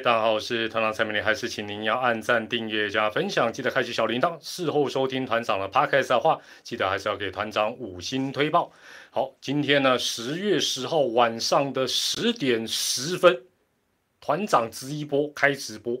大家好，我是团长蔡明林，还是请您要按赞、订阅、加分享，记得开启小铃铛。事后收听团长的 podcast 的话，记得还是要给团长五星推报。好，今天呢，十月十号晚上的十点十分，团长直一波开直播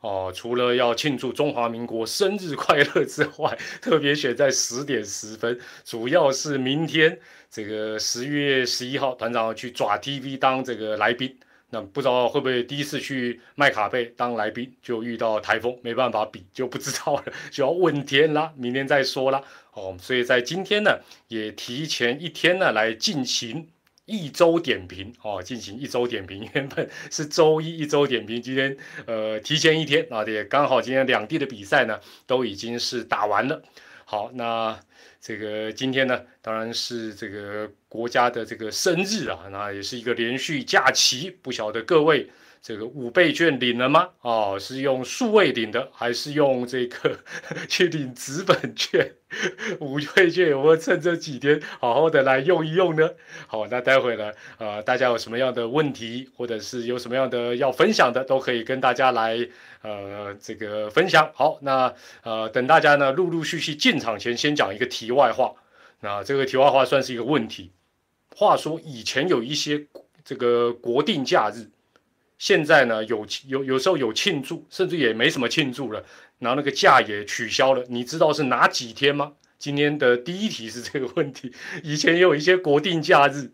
哦。除了要庆祝中华民国生日快乐之外，特别选在十点十分，主要是明天这个十月十一号，团长要去爪 TV 当这个来宾。那不知道会不会第一次去麦卡贝当来宾就遇到台风，没办法比就不知道了，就要问天啦，明天再说啦。哦，所以在今天呢，也提前一天呢来进行一周点评哦，进行一周点评。原本是周一一周点评，今天呃提前一天啊，也刚好今天两地的比赛呢都已经是打完了。好，那。这个今天呢，当然是这个国家的这个生日啊，那也是一个连续假期。不晓得各位这个五倍券领了吗？哦，是用数位领的，还是用这个 去领纸本券？五倍券有没有趁这几天好好的来用一用呢？好，那待会呢，呃，大家有什么样的问题，或者是有什么样的要分享的，都可以跟大家来呃这个分享。好，那呃等大家呢陆陆续续进场前，先讲一个题外话。那这个题外话算是一个问题。话说以前有一些这个国定假日，现在呢有有有时候有庆祝，甚至也没什么庆祝了。然后那个假也取消了，你知道是哪几天吗？今天的第一题是这个问题。以前也有一些国定假日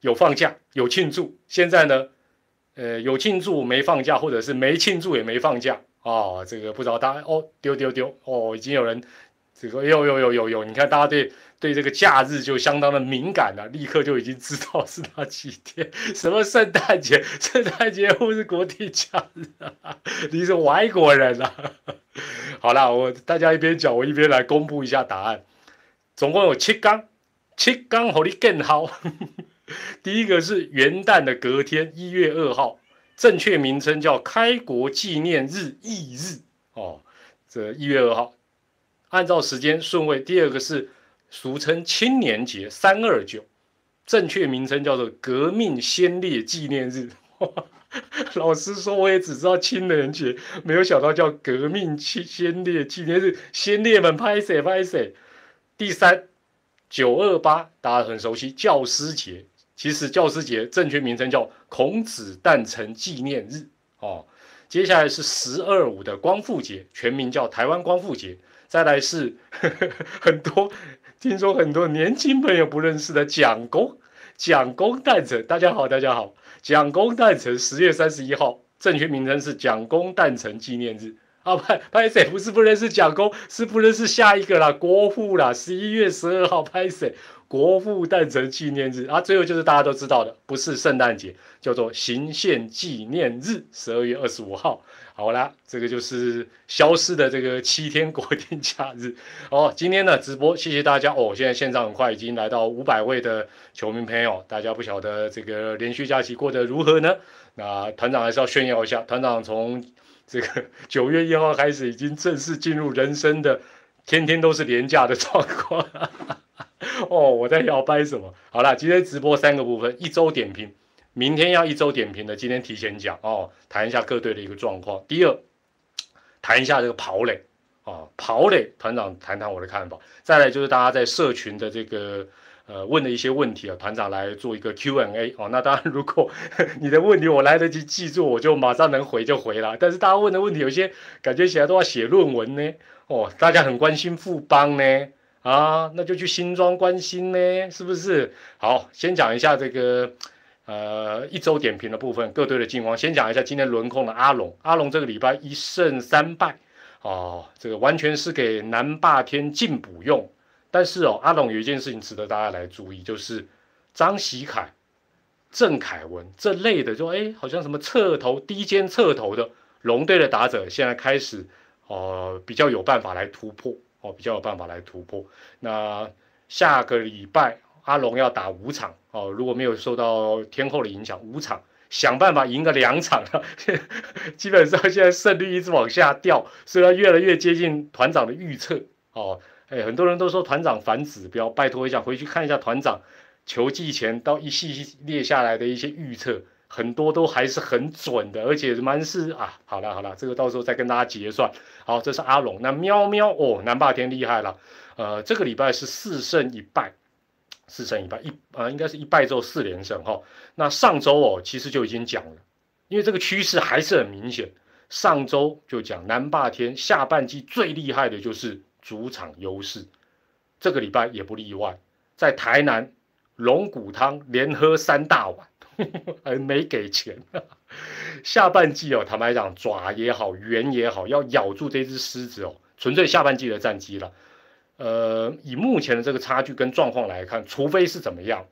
有放假有庆祝，现在呢，呃，有庆祝没放假，或者是没庆祝也没放假啊。这个不知道大家哦，丢丢丢哦，已经有人这个有有有有有，你看大家对。对这个假日就相当的敏感了，立刻就已经知道是哪几天，什么圣诞节，圣诞节不是国定假日啊，你是外国人啊。好了，我大家一边讲，我一边来公布一下答案。总共有七缸，七缸好你更好。第一个是元旦的隔天，一月二号，正确名称叫开国纪念日翌日哦，这一月二号，按照时间顺位。第二个是。俗称青年节三二九，正确名称叫做革命先烈纪念日。老实说，我也只知道青年节，没有想到叫革命先先烈纪念日。先烈们拍谁拍谁。第三九二八，大家很熟悉教师节，其实教师节正确名称叫孔子诞辰纪念日。哦，接下来是十二五的光复节，全名叫台湾光复节。再来是 很多。听说很多年轻朋友不认识的蒋公，蒋公诞辰，大家好，大家好，蒋公诞辰十月三十一号，正确名称是蒋公诞辰纪念日。啊，拍拍谁不是不认识蒋公，是不认识下一个啦，国父啦，十一月十二号拍谁？国父诞辰纪念日啊，最后就是大家都知道的，不是圣诞节，叫做行宪纪念日，十二月二十五号。好啦，这个就是消失的这个七天国定假日 哦。今天的直播，谢谢大家哦。现在线上很快已经来到五百位的球迷朋友，大家不晓得这个连续假期过得如何呢？那团长还是要炫耀一下，团长从这个 九月一号开始，已经正式进入人生的天天都是廉价的状况。哦，我在摇摆什么？好了，今天直播三个部分，一周点评。明天要一周点评的，今天提前讲哦，谈一下各队的一个状况。第二，谈一下这个跑垒啊，跑垒团长谈谈我的看法。再来就是大家在社群的这个呃问的一些问题啊，团长来做一个 Q&A 哦。那当然，如果 你的问题我来得及记住，我就马上能回就回了。但是大家问的问题有些感觉起来都要写论文呢哦，大家很关心富邦呢啊，那就去新庄关心呢，是不是？好，先讲一下这个。呃，一周点评的部分，各队的近况，先讲一下今天轮空的阿龙。阿龙这个礼拜一胜三败，哦，这个完全是给南霸天进补用。但是哦，阿龙有一件事情值得大家来注意，就是张喜凯、郑凯文这类的，就哎，好像什么侧头低肩侧头的龙队的打者，现在开始哦，比较有办法来突破哦，比较有办法来突破。那下个礼拜。阿龙要打五场哦，如果没有受到天后的影响，五场想办法赢个两场了。基本上现在胜率一直往下掉，虽然越来越接近团长的预测哦。哎，很多人都说团长反指标，拜托一下回去看一下团长球季前到一系列下来的一些预测，很多都还是很准的，而且蛮是啊。好了好了，这个到时候再跟大家结算。好，这是阿龙。那喵喵哦，南霸天厉害了。呃，这个礼拜是四胜一败，四胜一败一呃，应该是一败之后四连胜哈。那上周哦，其实就已经讲了，因为这个趋势还是很明显。上周就讲南霸天下半季最厉害的就是主场优势，这个礼拜也不例外，在台南龙骨汤连喝三大碗，还没给钱。下半季哦，坦白讲，爪也好，圆也好，要咬住这只狮子哦，纯粹下半季的战绩了。呃，以目前的这个差距跟状况来看，除非是怎么样，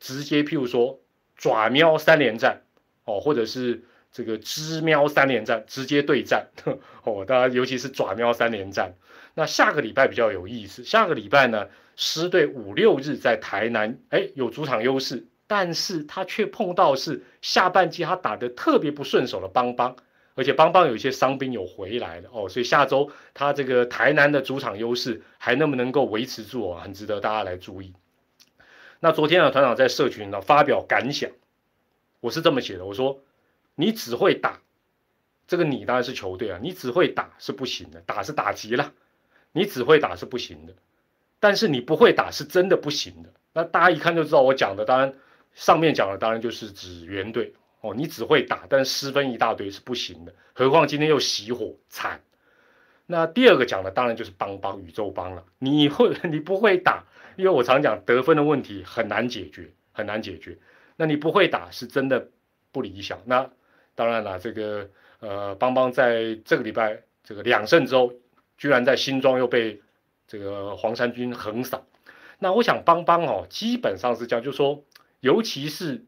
直接譬如说爪喵三连战哦，或者是。这个知喵三连战直接对战 哦，当然尤其是爪喵三连战。那下个礼拜比较有意思，下个礼拜呢，狮队五六日在台南，哎，有主场优势，但是他却碰到是下半季他打的特别不顺手的邦邦，而且邦邦有一些伤兵有回来了哦，所以下周他这个台南的主场优势还能不能够维持住哦，很值得大家来注意。那昨天呢，团长在社群呢发表感想，我是这么写的，我说。你只会打，这个你当然是球队啊。你只会打是不行的，打是打急了，你只会打是不行的。但是你不会打是真的不行的。那大家一看就知道我讲的，当然上面讲的当然就是指原队哦。你只会打，但失分一大堆是不行的。何况今天又熄火惨。那第二个讲的当然就是帮帮宇宙帮了。你会 你不会打，因为我常讲得分的问题很难解决，很难解决。那你不会打是真的不理想。那当然了，这个呃，邦邦在这个礼拜这个两胜之后，居然在新庄又被这个黄山军横扫。那我想邦邦哦，基本上是这样，就是说，尤其是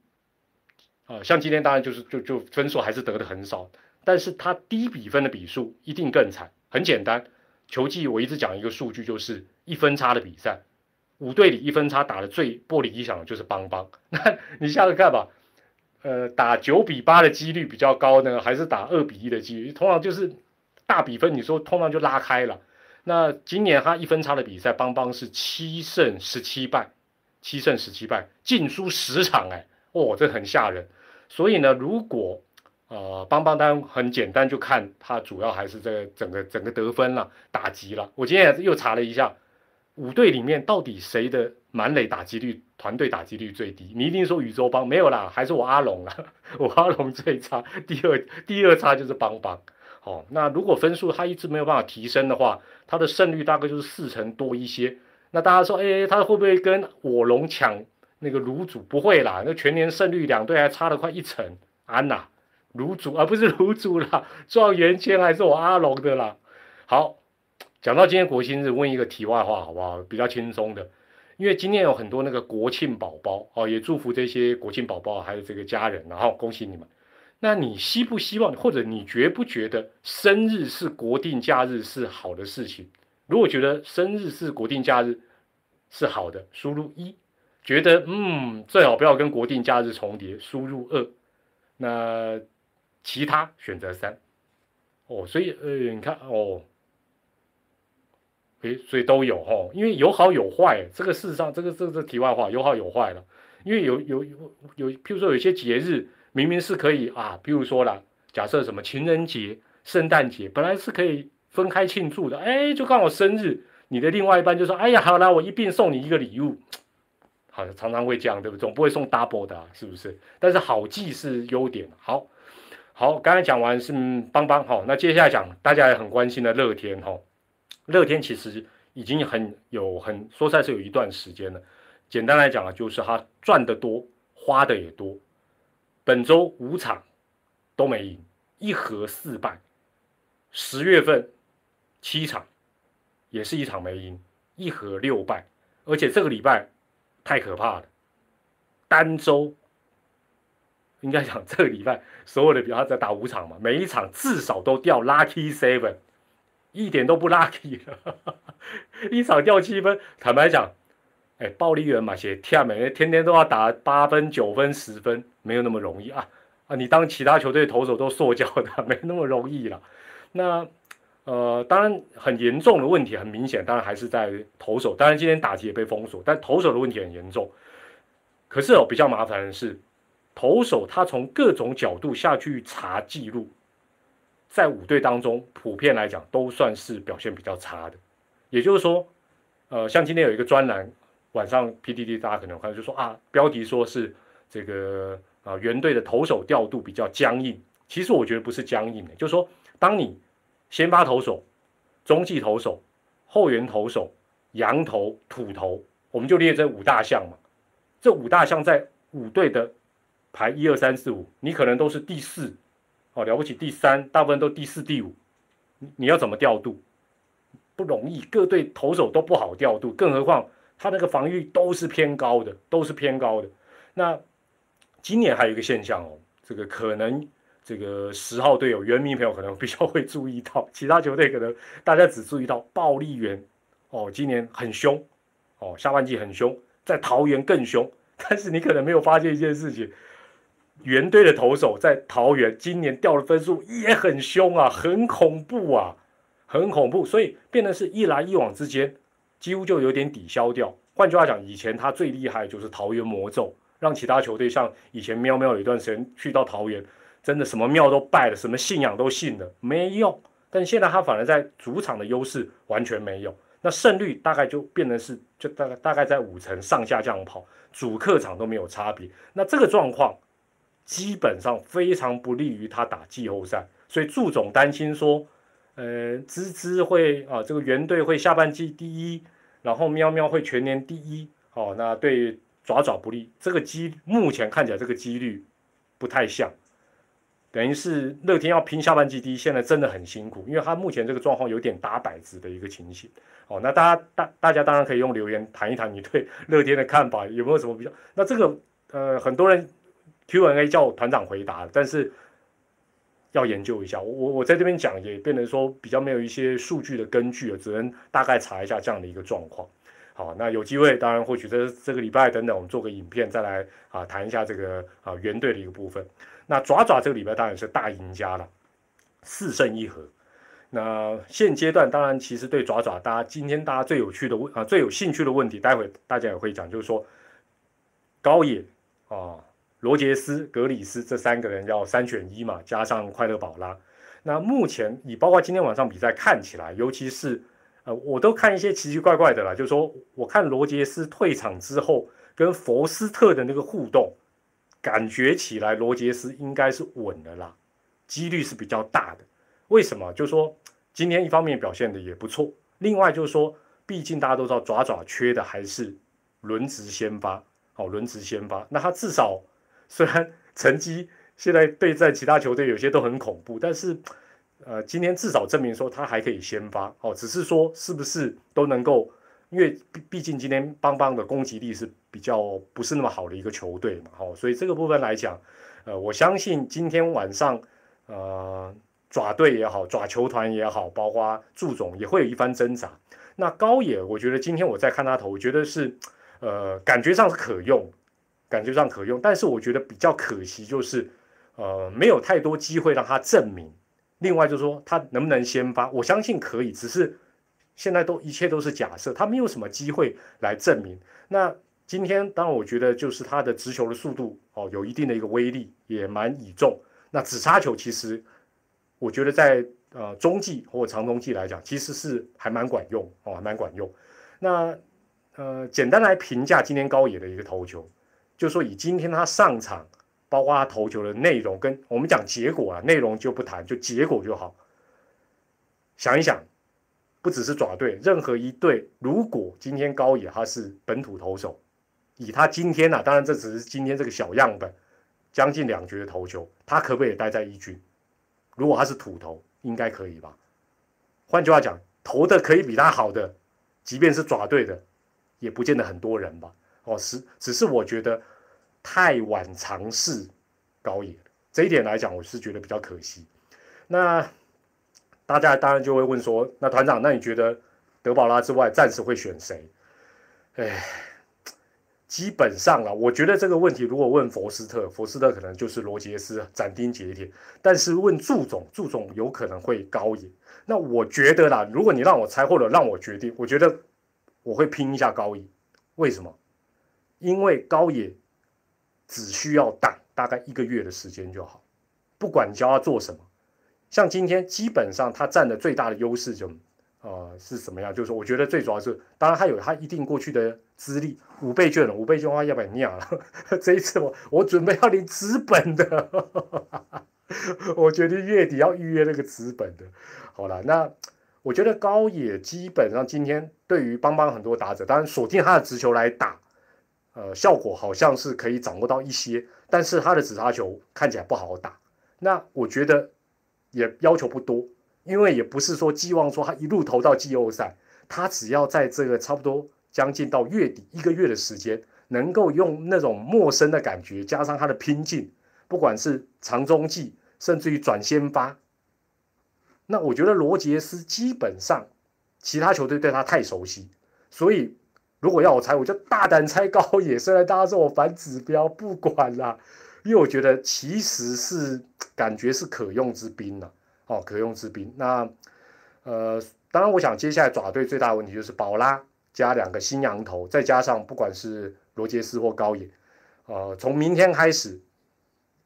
啊，像今天当然就是就就分数还是得的很少，但是他低比分的比数一定更惨。很简单，球技我一直讲一个数据，就是一分差的比赛，五队里一分差打的最不理想的就是邦邦。那你下次看吧。呃，打九比八的几率比较高呢，还是打二比一的几率？通常就是大比分，你说通常就拉开了。那今年他一分差的比赛，邦邦是七胜十七败，七胜十七败，净输十场，哎，哦，这很吓人。所以呢，如果呃邦邦单很简单，就看他主要还是这个整个整个得分了，打击了。我今天又查了一下。五队里面到底谁的满垒打击率、团队打击率最低？你一定说宇宙帮没有啦，还是我阿龙啦？我阿龙最差，第二第二差就是邦邦。好，那如果分数他一直没有办法提升的话，他的胜率大概就是四成多一些。那大家说，哎，他会不会跟我龙抢那个卤主？不会啦，那全年胜率两队还差了快一成。安娜，卤主而不是卤主啦，状元签还是我阿龙的啦。好。讲到今天国庆日，问一个题外话好不好？比较轻松的，因为今天有很多那个国庆宝宝哦，也祝福这些国庆宝宝还有这个家人，然后恭喜你们。那你希不希望，或者你觉不觉得生日是国定假日是好的事情？如果觉得生日是国定假日是好的，输入一；觉得嗯最好不要跟国定假日重叠，输入二。那其他选择三。哦，所以呃，你看哦。诶，所以都有哈，因为有好有坏，这个事实上，这个这这题外话，有好有坏了。因为有有有有，譬如说有些节日明明是可以啊，譬如说啦，假设什么情人节、圣诞节，本来是可以分开庆祝的，哎，就刚好生日，你的另外一半就说，哎呀，好啦，我一并送你一个礼物，好，常常会这样，对不对？总不会送 double 的，啊是不是？但是好记是优点，好，好，刚才讲完是邦邦哈，那接下来讲大家也很关心的乐天哈。乐天其实已经很有很说实在是有一段时间了。简单来讲啊，就是他赚的多，花的也多。本周五场都没赢，一和四败。十月份七场也是一场没赢，一和六败。而且这个礼拜太可怕了，单周应该讲这个礼拜 所有的比赛在打五场嘛，每一场至少都掉 lucky seven。一点都不 lucky 了，一场掉七分。坦白讲，哎，暴力员嘛，写天美，天天都要打八分、九分、十分，没有那么容易啊啊！你当其他球队投手都塑胶的，没那么容易了。那呃，当然很严重的问题，很明显，当然还是在投手。当然今天打击也被封锁，但投手的问题很严重。可是哦，比较麻烦的是，投手他从各种角度下去查记录，在五队当中普遍来讲都算是表现比较差的。也就是说，呃，像今天有一个专栏，晚上 PDD 大家可能看就说啊，标题说是这个啊原队的投手调度比较僵硬。其实我觉得不是僵硬的，就是说当你先发投手、中继投手、后援投手、羊头、土头，我们就列这五大项嘛。这五大项在五队的排一二三四五，你可能都是第四，哦了不起第三，大部分都第四第五，你你要怎么调度？不容易，各队投手都不好调度，更何况他那个防御都是偏高的，都是偏高的。那今年还有一个现象哦，这个可能这个十号队友原名朋友可能比较会注意到，其他球队可能大家只注意到暴力员哦，今年很凶哦，下半季很凶。在桃园更凶，但是你可能没有发现一件事情，原队的投手在桃园今年掉的分数也很凶啊，很恐怖啊，很恐怖，所以变得是一来一往之间，几乎就有点抵消掉。换句话讲，以前他最厉害就是桃园魔咒，让其他球队像以前喵喵有一段时间去到桃园，真的什么庙都拜了，什么信仰都信了，没用。但现在他反而在主场的优势完全没有。那胜率大概就变成是，就大概大概在五成上下这样跑，主客场都没有差别。那这个状况基本上非常不利于他打季后赛，所以祝总担心说，呃，芝芝会啊，这个原队会下半季第一，然后喵喵会全年第一，哦，那对爪爪不利。这个机目前看起来这个几率不太像。等于是乐天要拼下半季第一，现在真的很辛苦，因为他目前这个状况有点打摆子的一个情形。哦，那大家大大家当然可以用留言谈一谈你对乐天的看法，有没有什么比较？那这个呃，很多人 Q&A 叫我团长回答，但是要研究一下。我我在这边讲也变成说比较没有一些数据的根据了，只能大概查一下这样的一个状况。好，那有机会当然或许这这个礼拜等等，我们做个影片再来啊谈一下这个啊原队的一个部分。那爪爪这个礼拜当然是大赢家了，四胜一和。那现阶段当然其实对爪爪，大家今天大家最有趣的问啊最有兴趣的问题，待会大家也会讲，就是说高野啊、罗杰斯、格里斯这三个人要三选一嘛，加上快乐宝拉。那目前你包括今天晚上比赛看起来，尤其是呃我都看一些奇奇怪怪的啦，就是说我看罗杰斯退场之后跟佛斯特的那个互动。感觉起来，罗杰斯应该是稳的啦，几率是比较大的。为什么？就是说今天一方面表现的也不错，另外就是说，毕竟大家都知道爪爪缺的还是轮值先发，好轮值先发。那他至少虽然成绩现在对战其他球队有些都很恐怖，但是呃，今天至少证明说他还可以先发，哦，只是说是不是都能够。因为毕毕竟今天邦邦的攻击力是比较不是那么好的一个球队嘛，好，所以这个部分来讲，呃，我相信今天晚上，呃，爪队也好，爪球团也好，包括祝总也会有一番挣扎。那高野，我觉得今天我在看他投，我觉得是，呃，感觉上是可用，感觉上可用，但是我觉得比较可惜就是，呃，没有太多机会让他证明。另外就是说他能不能先发，我相信可以，只是。现在都一切都是假设，他没有什么机会来证明。那今天当然，我觉得就是他的直球的速度哦，有一定的一个威力，也蛮倚重。那直插球其实，我觉得在呃中继或长中继来讲，其实是还蛮管用哦，还蛮管用。那呃，简单来评价今天高野的一个投球，就说以今天他上场，包括他投球的内容，跟我们讲结果啊，内容就不谈，就结果就好。想一想。不只是爪队，任何一队，如果今天高野他是本土投手，以他今天呢，当然这只是今天这个小样本，将近两局的投球，他可不可以待在一军？如果他是土投，应该可以吧？换句话讲，投的可以比他好的，即便是爪队的，也不见得很多人吧？哦，是，只是我觉得太晚尝试高野这一点来讲，我是觉得比较可惜。那。大家当然就会问说：“那团长，那你觉得德保拉之外，暂时会选谁？”哎，基本上啊，我觉得这个问题如果问佛斯特，佛斯特可能就是罗杰斯斩钉截铁；但是问祝总，祝总有可能会高野。那我觉得啦，如果你让我猜或者让我决定，我觉得我会拼一下高野。为什么？因为高野只需要打大概一个月的时间就好，不管教他做什么。像今天基本上他占的最大的优势就，呃是什么样？就是，我觉得最主要是，当然他有他一定过去的资历，五倍券了，五倍券的话要不要念了？这一次我我准备要领资本的，我决定月底要预约那个资本的。好了，那我觉得高野基本上今天对于邦邦很多打者，当然锁定他的直球来打，呃，效果好像是可以掌握到一些，但是他的直杀球看起来不好打。那我觉得。也要求不多，因为也不是说寄望说他一路投到季后赛，他只要在这个差不多将近到月底一个月的时间，能够用那种陌生的感觉，加上他的拼劲，不管是长中继，甚至于转先发，那我觉得罗杰斯基本上其他球队对他太熟悉，所以如果要我猜，我就大胆猜高野。虽然大家说我反指标，不管啦。因为我觉得其实是感觉是可用之兵了，哦，可用之兵。那呃，当然，我想接下来爪队最大的问题就是宝拉加两个新羊头，再加上不管是罗杰斯或高野，呃，从明天开始，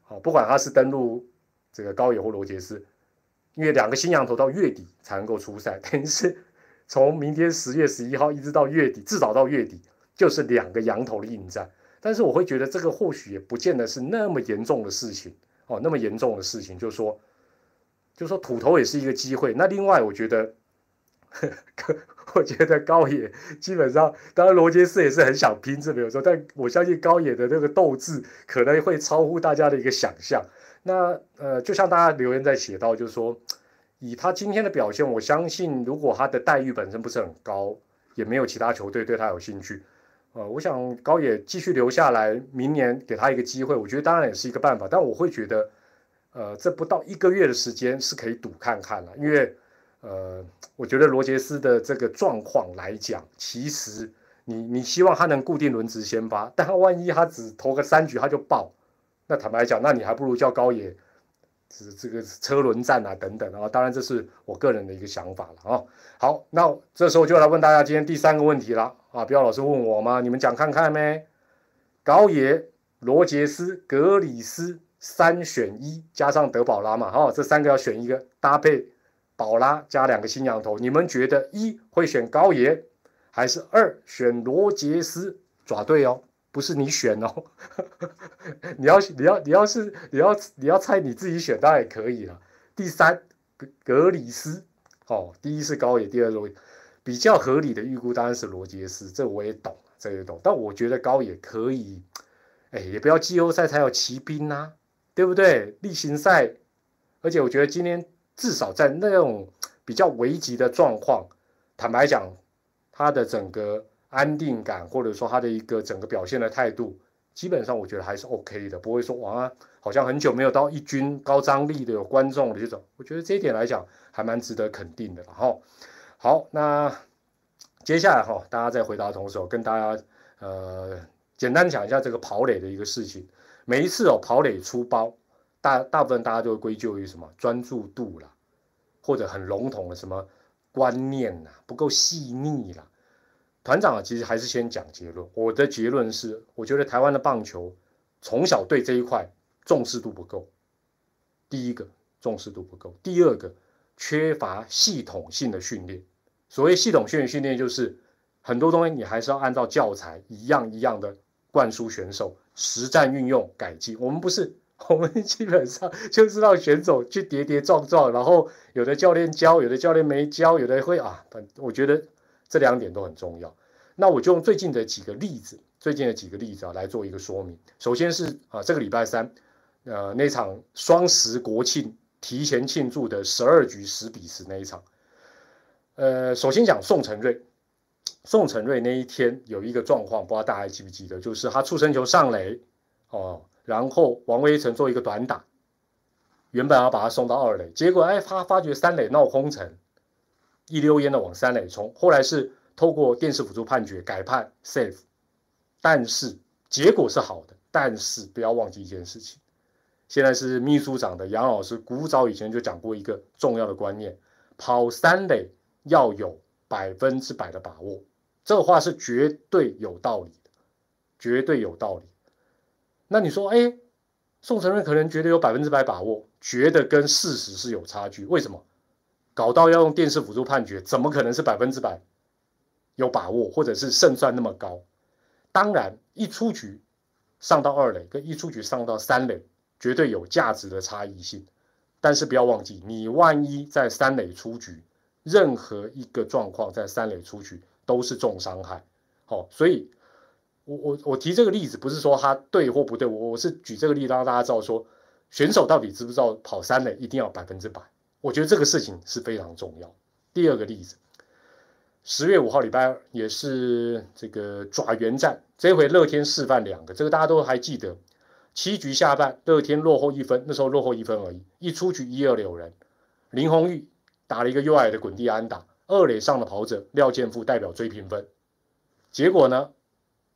好，不管他是登陆这个高野或罗杰斯，因为两个新羊头到月底才能够出赛，等于是从明天十月十一号一直到月底，至少到月底就是两个羊头的应战。但是我会觉得这个或许也不见得是那么严重的事情哦，那么严重的事情，就是说，就是说土头也是一个机会。那另外，我觉得，我觉得高野基本上，当然罗杰斯也是很想拼，这没有错。但我相信高野的那个斗志可能会超乎大家的一个想象。那呃，就像大家留言在写到，就是说，以他今天的表现，我相信如果他的待遇本身不是很高，也没有其他球队对他有兴趣。呃，我想高野继续留下来，明年给他一个机会，我觉得当然也是一个办法。但我会觉得，呃，这不到一个月的时间是可以赌看看了，因为，呃，我觉得罗杰斯的这个状况来讲，其实你你希望他能固定轮值先发，但他万一他只投个三局他就爆，那坦白讲，那你还不如叫高野。是这个车轮战啊，等等啊，当然这是我个人的一个想法了啊。好，那这时候就来问大家今天第三个问题了啊。不要老是问我吗？你们讲看看没？高野、罗杰斯、格里斯三选一，加上德保拉嘛，哈，这三个要选一个搭配，保拉加两个新羊头，你们觉得一会选高野，还是二选罗杰斯？抓对哦。不是你选哦，你要你要你要是你要你要猜你自己选，当然也可以了。第三格格里斯，哦，第一是高野，第二罗杰比较合理的预估当然是罗杰斯，这我也懂，这也懂。但我觉得高也可以，哎，也不要季后赛才有骑兵呐，对不对？例行赛，而且我觉得今天至少在那种比较危急的状况，坦白讲，他的整个。安定感，或者说他的一个整个表现的态度，基本上我觉得还是 OK 的，不会说哇，好像很久没有到一军高张力的有观众的这种，我觉得这一点来讲还蛮值得肯定的。然后，好，那接下来哈，大家在回答同时，我跟大家呃简单讲一下这个跑垒的一个事情。每一次哦跑垒出包，大大部分大家都会归咎于什么专注度啦，或者很笼统的什么观念呐不够细腻啦。团长啊，其实还是先讲结论。我的结论是，我觉得台湾的棒球从小对这一块重视度不够。第一个重视度不够，第二个缺乏系统性的训练。所谓系统训练训练，就是很多东西你还是要按照教材一样一样的灌输选手，实战运用改进。我们不是，我们基本上就是让选手去跌跌撞撞，然后有的教练教，有的教练没教，有的会啊，我觉得。这两点都很重要。那我就用最近的几个例子，最近的几个例子啊来做一个说明。首先是啊，这个礼拜三，呃，那场双十国庆提前庆祝的十二局十比十那一场。呃，首先讲宋承瑞，宋承瑞那一天有一个状况，不知道大家还记不记得，就是他出生球上垒哦，然后王威成做一个短打，原本要把他送到二垒，结果哎，他发觉三垒闹空城。一溜烟的往三垒冲，后来是透过电视辅助判决改判 safe，但是结果是好的，但是不要忘记一件事情，现在是秘书长的杨老师古早以前就讲过一个重要的观念，跑三垒要有百分之百的把握，这话是绝对有道理的，绝对有道理。那你说，哎，宋承瑞可能觉得有百分之百把握，觉得跟事实是有差距。为什么？搞到要用电视辅助判决，怎么可能是百分之百有把握，或者是胜算那么高？当然，一出局上到二垒，跟一出局上到三垒，绝对有价值的差异性。但是不要忘记，你万一在三垒出局，任何一个状况在三垒出局都是重伤害。好，所以，我我我提这个例子，不是说他对或不对，我我是举这个例子让大家知道说，选手到底知不知道跑三垒一定要百分之百。我觉得这个事情是非常重要。第二个例子，十月五号礼拜二也是这个爪原战，这回乐天示范两个，这个大家都还记得。七局下半，乐天落后一分，那时候落后一分而已。一出局一二六人，林红玉打了一个右矮的滚地安打，二垒上的跑者廖建富代表追平分。结果呢，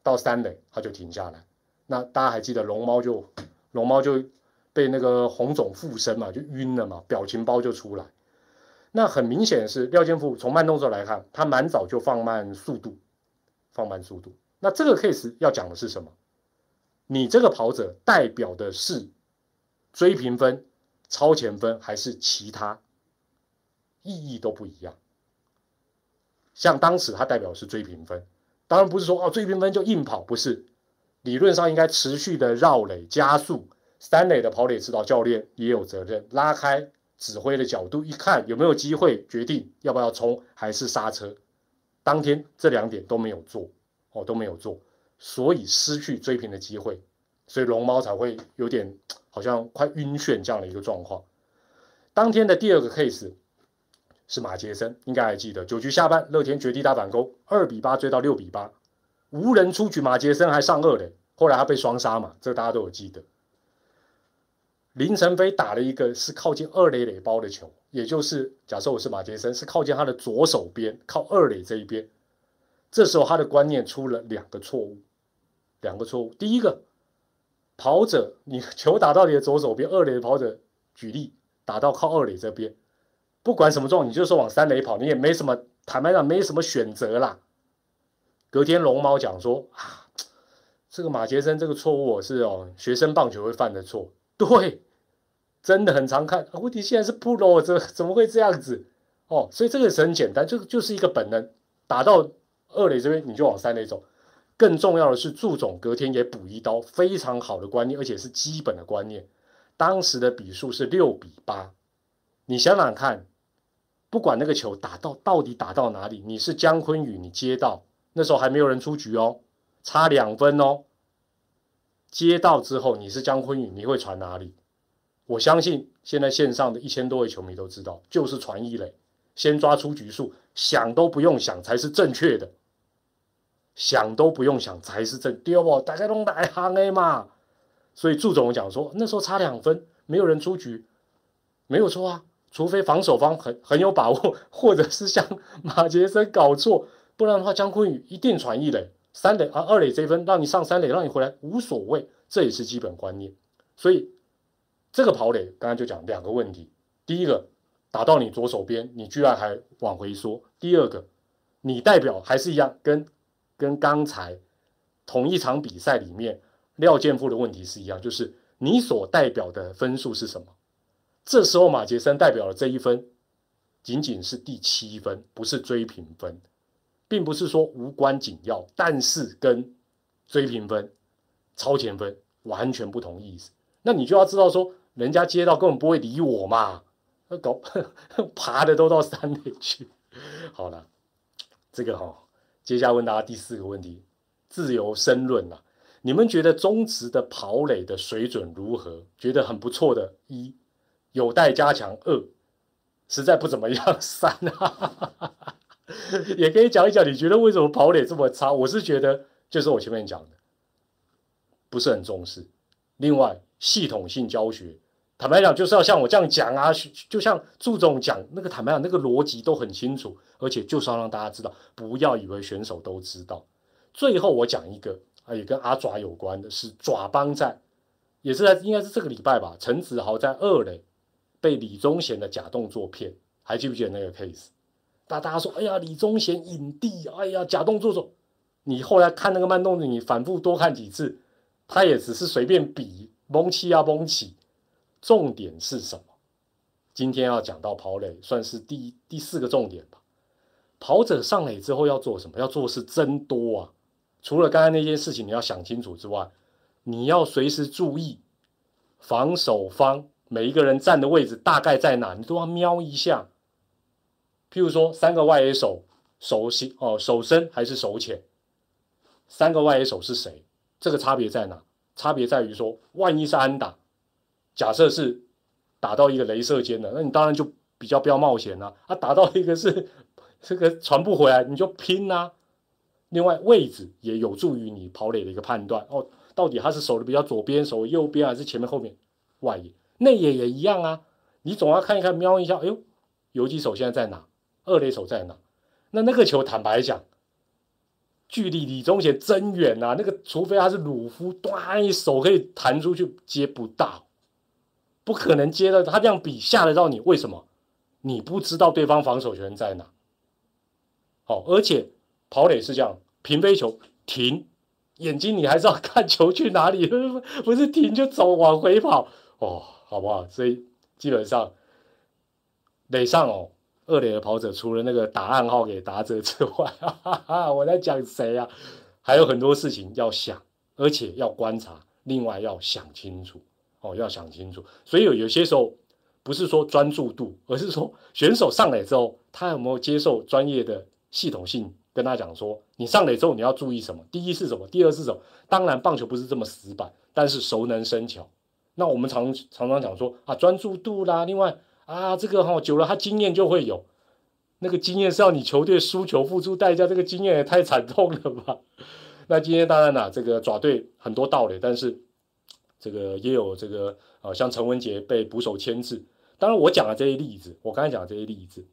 到三垒他就停下来。那大家还记得龙猫就龙猫就。被那个红肿附身嘛，就晕了嘛，表情包就出来。那很明显是廖建富从慢动作来看，他蛮早就放慢速度，放慢速度。那这个 case 要讲的是什么？你这个跑者代表的是追平分、超前分还是其他？意义都不一样。像当时他代表是追平分，当然不是说哦追平分就硬跑，不是。理论上应该持续的绕垒加速。三垒的跑垒指导教练也有责任，拉开指挥的角度，一看有没有机会，决定要不要冲还是刹车。当天这两点都没有做，哦都没有做，所以失去追平的机会，所以龙猫才会有点好像快晕眩这样的一个状况。当天的第二个 case 是马杰森，应该还记得，九局下半乐天绝地大反攻，二比八追到六比八，无人出局，马杰森还上二垒，后来他被双杀嘛，这大家都有记得。林晨飞打了一个是靠近二垒垒包的球，也就是假设我是马杰森，是靠近他的左手边，靠二垒这一边。这时候他的观念出了两个错误，两个错误。第一个，跑者你 球打到你的左手边，二垒的跑者举例打到靠二垒这边，不管什么状，你就说往三垒跑，你也没什么，坦白讲没什么选择啦。隔天龙猫讲说啊，这个马杰森这个错误是哦，学生棒球会犯的错，对。真的很常看，问题现在是 pro，这怎么会这样子？哦，所以这个是很简单，就就是一个本能，打到二垒这边你就往三垒走。更重要的是，祝总隔天也补一刀，非常好的观念，而且是基本的观念。当时的比数是六比八，你想想看，不管那个球打到到底打到哪里，你是姜昆宇，你接到那时候还没有人出局哦，差两分哦，接到之后你是姜昆宇，你会传哪里？我相信现在线上的一千多位球迷都知道，就是传一垒，先抓出局数，想都不用想才是正确的，想都不用想才是正，对不？大家都来行的嘛。所以祝总讲说，那时候差两分，没有人出局，没有错啊，除非防守方很很有把握，或者是像马杰森搞错，不然的话，姜昆宇一定传一垒，三垒啊二垒这分让你上三垒，让你回来无所谓，这也是基本观念，所以。这个跑垒刚刚就讲两个问题，第一个打到你左手边，你居然还往回缩；第二个，你代表还是一样，跟跟刚才同一场比赛里面廖建富的问题是一样，就是你所代表的分数是什么？这时候马杰森代表的这一分仅仅是第七分，不是追平分，并不是说无关紧要，但是跟追平分、超前分完全不同意思。那你就要知道说。人家接到根本不会理我嘛，那搞 爬的都到山里去。好了，这个哈，接下来问大家第四个问题，自由申论了。你们觉得中职的跑垒的水准如何？觉得很不错的，一有待加强，二实在不怎么样，三啊，也可以讲一讲，你觉得为什么跑垒这么差？我是觉得就是我前面讲的，不是很重视。另外，系统性教学。坦白讲，就是要像我这样讲啊，就像祝总讲那个坦白讲，那个逻辑都很清楚，而且就是要让大家知道，不要以为选手都知道。最后我讲一个啊，也跟阿爪有关的，是爪帮战，也是在应该是这个礼拜吧。陈子豪在二垒被李宗贤的假动作骗，还记不记得那个 case？大大家说，哎呀，李宗贤影帝，哎呀，假动作说，你后来看那个慢动作，你反复多看几次，他也只是随便比蒙起啊蒙起。重点是什么？今天要讲到跑垒，算是第第四个重点吧。跑者上垒之后要做什么？要做事真多啊！除了刚才那件事情你要想清楚之外，你要随时注意防守方每一个人站的位置大概在哪，你都要瞄一下。譬如说，三个外野手手心哦，手深还是手浅？三个外野手是谁？这个差别在哪？差别在于说，万一是安打，假设是打到一个镭射尖的，那你当然就比较不要冒险了。啊，打到一个是 这个传不回来，你就拼啊。另外，位置也有助于你跑垒的一个判断哦，到底他是守的比较左边，守右边，还是前面后面？外野、内野也一样啊。你总要看一看，瞄一下，哎呦，游击手现在在哪？二垒手在哪？那那个球，坦白讲，距离李宗贤真远呐。那个，除非他是鲁夫，端一手可以弹出去，接不到，不可能接到。他这样比吓得到你，为什么？你不知道对方防守权在哪。好，而且跑垒是这样，平飞球停，眼睛你还是要看球去哪里，不是停就走，往回跑哦，好不好？所以基本上垒上哦。二垒的跑者除了那个打暗号给打者之外，哈哈哈，我在讲谁啊？还有很多事情要想，而且要观察，另外要想清楚哦，要想清楚。所以有有些时候不是说专注度，而是说选手上来之后，他有没有接受专业的系统性跟他讲说，你上来之后你要注意什么？第一是什么？第二是什么？当然棒球不是这么死板，但是熟能生巧。那我们常常常讲说啊，专注度啦，另外。啊，这个哈久了，他经验就会有。那个经验是要你球队输球付出代价，这个经验也太惨痛了吧？那今天当然啦，这个爪队很多道理，但是这个也有这个啊，像陈文杰被捕手牵制。当然，我讲的这些例子，我刚才讲的这些例子，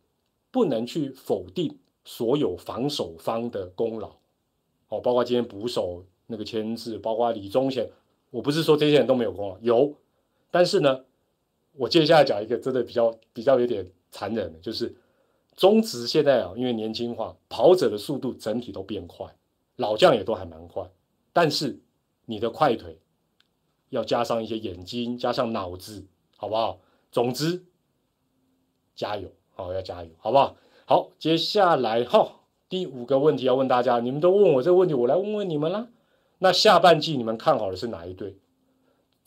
不能去否定所有防守方的功劳。哦，包括今天捕手那个牵制，包括李宗贤，我不是说这些人都没有功劳，有，但是呢。我接下来讲一个真的比较比较有点残忍的，就是中职现在啊，因为年轻化，跑者的速度整体都变快，老将也都还蛮快，但是你的快腿要加上一些眼睛，加上脑子，好不好？总之，加油，好要加油，好不好？好，接下来哈，第五个问题要问大家，你们都问我这个问题，我来问问你们啦。那下半季你们看好的是哪一队？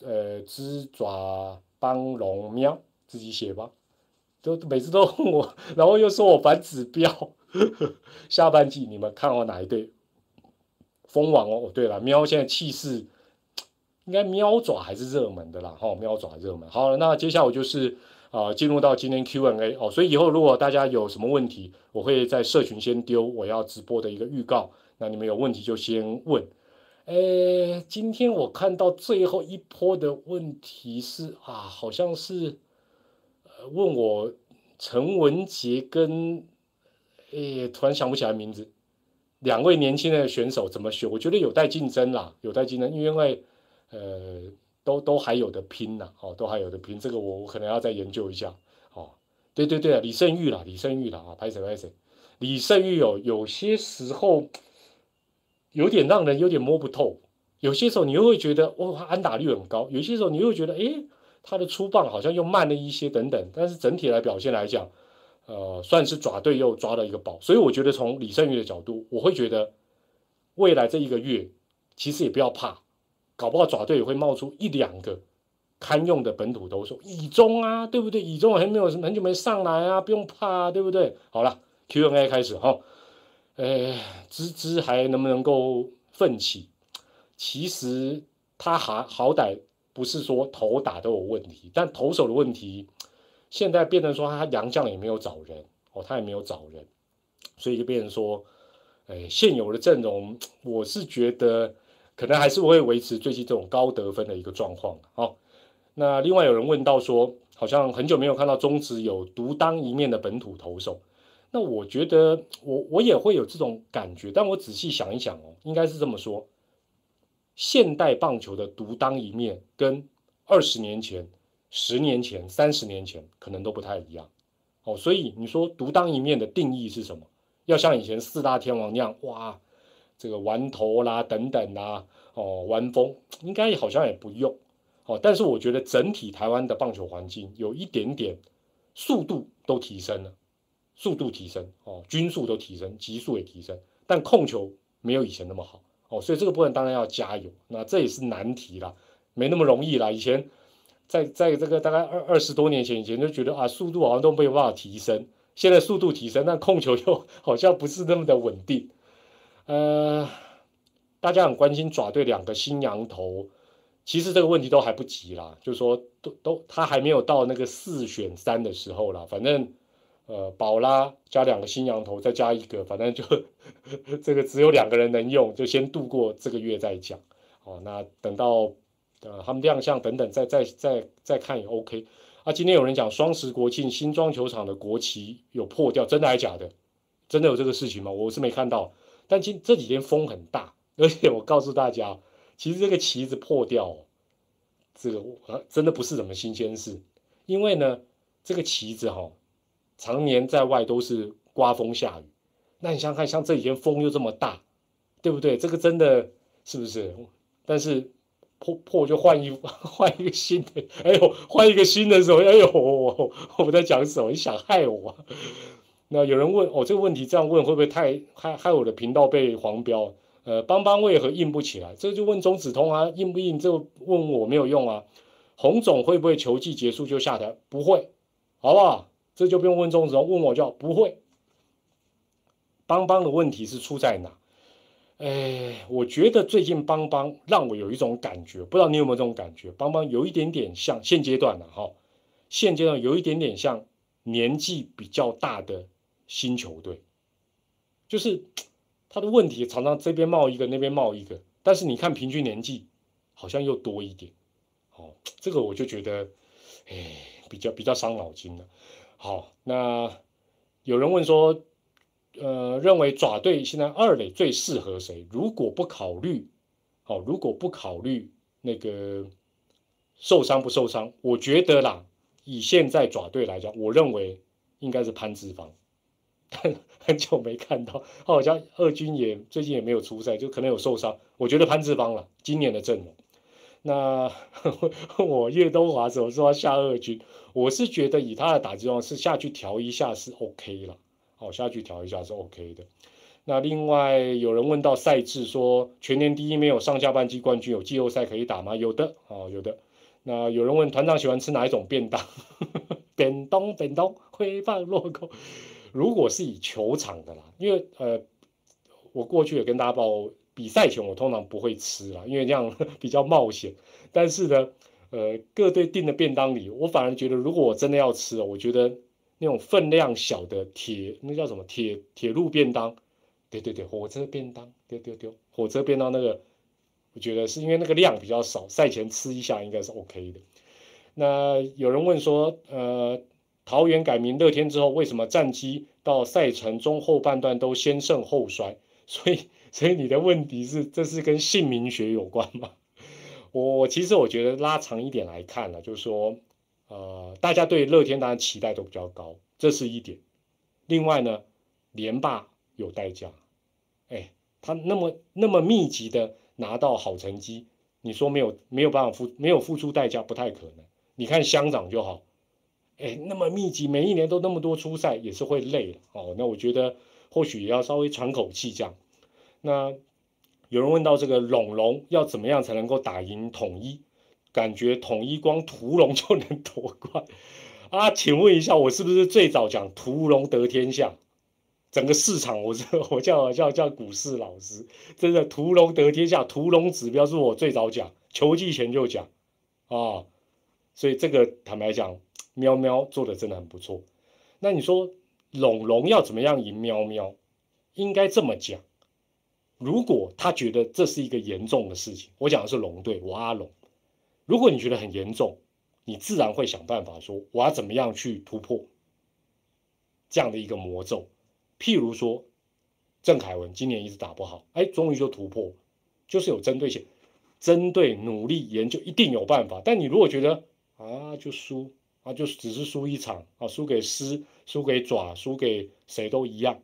呃，鸡爪。帮龙喵自己写吧，都每次都问我，然后又说我反指标。下半季你们看好哪一队？蜂王哦，对了，喵现在气势应该喵爪还是热门的啦，哈，喵爪热门。好了，那接下来我就是啊，进入到今天 Q&A 哦，所以以后如果大家有什么问题，我会在社群先丢我要直播的一个预告，那你们有问题就先问。呃，今天我看到最后一波的问题是啊，好像是问我陈文杰跟哎，突然想不起来名字，两位年轻的选手怎么选？我觉得有待竞争啦，有待竞争，因为呃都都还有的拼呐，哦，都还有的拼，这个我我可能要再研究一下。哦，对对对啊李胜玉啦，李胜玉啦啊，拍谁拍谁，李胜玉有有些时候。有点让人有点摸不透，有些时候你又会觉得哇，安打率很高；有些时候你又觉得，诶，他的出棒好像又慢了一些等等。但是整体来表现来讲，呃，算是爪队又抓到一个宝。所以我觉得从李胜宇的角度，我会觉得未来这一个月其实也不要怕，搞不好爪队也会冒出一两个堪用的本土投手，以中啊，对不对？以中还没有很久没上来啊，不用怕，啊对不对？好了，Q&A 开始哈。呃，芝芝还能不能够奋起？其实他还好歹不是说投打都有问题，但投手的问题现在变成说他杨将也没有找人哦，他也没有找人，所以就变成说，哎，现有的阵容，我是觉得可能还是会维持最近这种高得分的一个状况哦。那另外有人问到说，好像很久没有看到中职有独当一面的本土投手。那我觉得我我也会有这种感觉，但我仔细想一想哦，应该是这么说：现代棒球的独当一面，跟二十年前、十年前、三十年前可能都不太一样哦。所以你说独当一面的定义是什么？要像以前四大天王那样哇，这个玩头啦等等啊，哦，玩风应该好像也不用，哦，但是我觉得整体台湾的棒球环境有一点点速度都提升了，速度提升哦，均速都提升，极速也提升，但控球没有以前那么好哦，所以这个部分当然要加油，那这也是难题啦，没那么容易啦。以前在在这个大概二二十多年前以前就觉得啊，速度好像都没有办法提升，现在速度提升，但控球又 好像不是那么的稳定。呃，大家很关心爪队两个新羊头，其实这个问题都还不急啦，就是说都都他还没有到那个四选三的时候啦，反正呃宝拉加两个新羊头再加一个，反正就这个只有两个人能用，就先度过这个月再讲。哦，那等到呃他们亮相等等再再再再看也 OK。啊，今天有人讲双十国庆新庄球场的国旗有破掉，真的还假的？真的有这个事情吗？我是没看到。但今这几天风很大，而且我告诉大家，其实这个旗子破掉，这个我真的不是什么新鲜事。因为呢，这个旗子哈，常年在外都是刮风下雨。那你想想看，像这几天风又这么大，对不对？这个真的是不是？但是破破就换一 换一个新的，哎呦，换一个新的时候，哎呦，我我在讲什么？你想害我？那有人问哦，这个问题这样问会不会太害害我的频道被黄标？呃，邦邦为何硬不起来？这就问中子通啊，硬不硬？这问我没有用啊。洪总会不会球季结束就下台？不会，好不好？这就不用问钟子通，问我就不会。邦邦的问题是出在哪？哎，我觉得最近邦邦让我有一种感觉，不知道你有没有这种感觉？邦邦有一点点像现阶段的哈，现阶段有一点点像年纪比较大的。新球队，就是他的问题常常这边冒一个，那边冒一个，但是你看平均年纪好像又多一点，哦，这个我就觉得，哎，比较比较伤脑筋了。好，那有人问说，呃，认为爪队现在二垒最适合谁？如果不考虑，哦，如果不考虑那个受伤不受伤，我觉得啦，以现在爪队来讲，我认为应该是潘志芳。很久没看到，好像二军也最近也没有出赛，就可能有受伤。我觉得潘志邦了，今年的阵容。那 我叶东华怎么说下二军？我是觉得以他的打击状况是下去调一下是 OK 了，好下去调一下是 OK 的。那另外有人问到赛制，说全年第一没有上下半季冠军，有季后赛可以打吗？有的，哦有的。那有人问团长喜欢吃哪一种便当？便当便当挥棒落空。如果是以球场的啦，因为呃，我过去也跟大家报，比赛前我通常不会吃啦，因为这样 比较冒险。但是呢，呃，各队订的便当里，我反而觉得，如果我真的要吃，我觉得那种分量小的铁，那叫什么铁铁路便当，对对对，火车便当，丢丢丢，火车便当那个，我觉得是因为那个量比较少，赛前吃一下应该是 OK 的。那有人问说，呃。桃园改名乐天之后，为什么战绩到赛程中后半段都先胜后衰？所以，所以你的问题是，这是跟姓名学有关吗？我我其实我觉得拉长一点来看呢，就是说，呃，大家对乐天当然期待都比较高，这是一点。另外呢，连霸有代价，哎，他那么那么密集的拿到好成绩，你说没有没有办法付没有付出代价，不太可能。你看乡长就好。哎，那么密集，每一年都那么多出赛，也是会累哦。那我觉得或许也要稍微喘口气这样。那有人问到这个龙龙要怎么样才能够打赢统一？感觉统一光屠龙就能夺冠啊？请问一下，我是不是最早讲屠龙得天下？整个市场，我是 我叫叫叫股市老师，真的屠龙得天下，屠龙指标是我最早讲，球季前就讲啊。所以这个坦白讲。喵喵做的真的很不错，那你说龙龙要怎么样赢喵喵？应该这么讲，如果他觉得这是一个严重的事情，我讲的是龙队，我阿龙。如果你觉得很严重，你自然会想办法说我要怎么样去突破这样的一个魔咒。譬如说郑凯文今年一直打不好，哎，终于就突破，就是有针对性，针对努力研究，一定有办法。但你如果觉得啊，就输。啊，就只是输一场啊，输给狮，输给爪，输给谁都一样。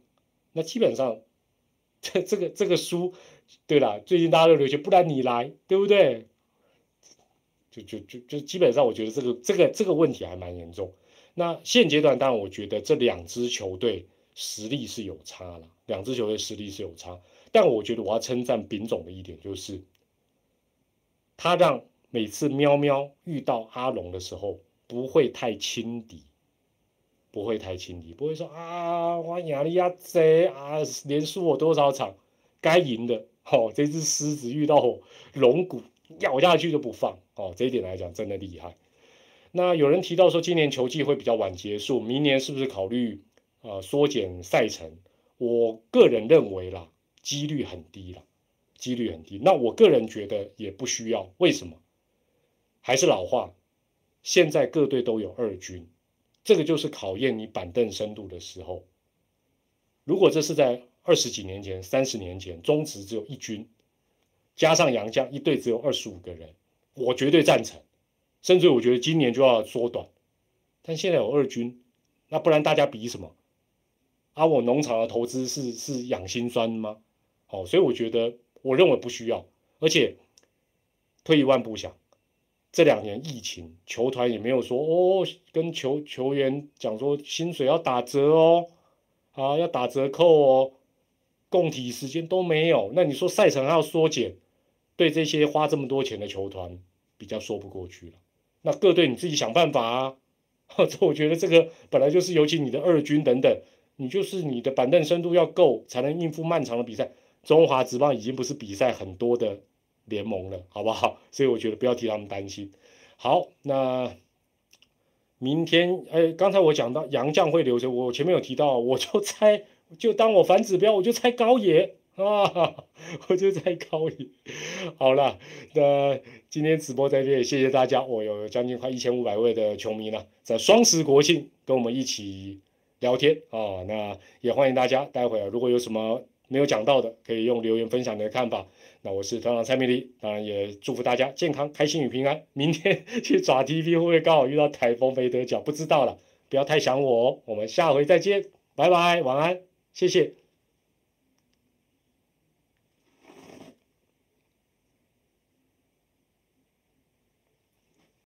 那基本上这这个这个输，对了，最近大家都流行，不然你来，对不对？就就就就基本上，我觉得这个这个这个问题还蛮严重。那现阶段，当然我觉得这两支球队实力是有差了，两支球队实力是有差。但我觉得我要称赞丙总的一点就是，他让每次喵喵遇到阿龙的时候不会太轻敌，不会太轻敌，不会说啊，我亚利亚贼啊，连输我多少场，该赢的，哦，这只狮子遇到龙骨咬下去就不放，哦，这一点来讲真的厉害。那有人提到说今年球季会比较晚结束，明年是不是考虑呃缩减赛程？我个人认为啦。几率很低了，几率很低。那我个人觉得也不需要。为什么？还是老话，现在各队都有二军，这个就是考验你板凳深度的时候。如果这是在二十几年前、三十年前，中职只有一军，加上洋将一队只有二十五个人，我绝对赞成。甚至我觉得今年就要缩短。但现在有二军，那不然大家比什么？啊，我农场的投资是是养心酸吗？哦，所以我觉得，我认为不需要。而且退一万步想，这两年疫情，球团也没有说哦，跟球球员讲说薪水要打折哦，啊，要打折扣哦，供体时间都没有。那你说赛程还要缩减，对这些花这么多钱的球团比较说不过去了。那各队你自己想办法啊。这我觉得这个本来就是，尤其你的二军等等，你就是你的板凳深度要够，才能应付漫长的比赛。中华职棒已经不是比赛很多的联盟了，好不好？所以我觉得不要替他们担心。好，那明天，哎，刚才我讲到杨将会留着，我前面有提到，我就猜，就当我反指标，我就猜高野啊，我就猜高野。好了，那今天直播在这里，谢谢大家，我有将近快一千五百位的球迷呢，在双十国庆跟我们一起聊天啊，那也欢迎大家，待会儿如果有什么。没有讲到的，可以用留言分享你的看法。那我是团长蔡明丽，当然也祝福大家健康、开心与平安。明天 去抓 TV 会不会刚好遇到台风没得脚？不知道了，不要太想我哦。我们下回再见，拜拜，晚安，谢谢。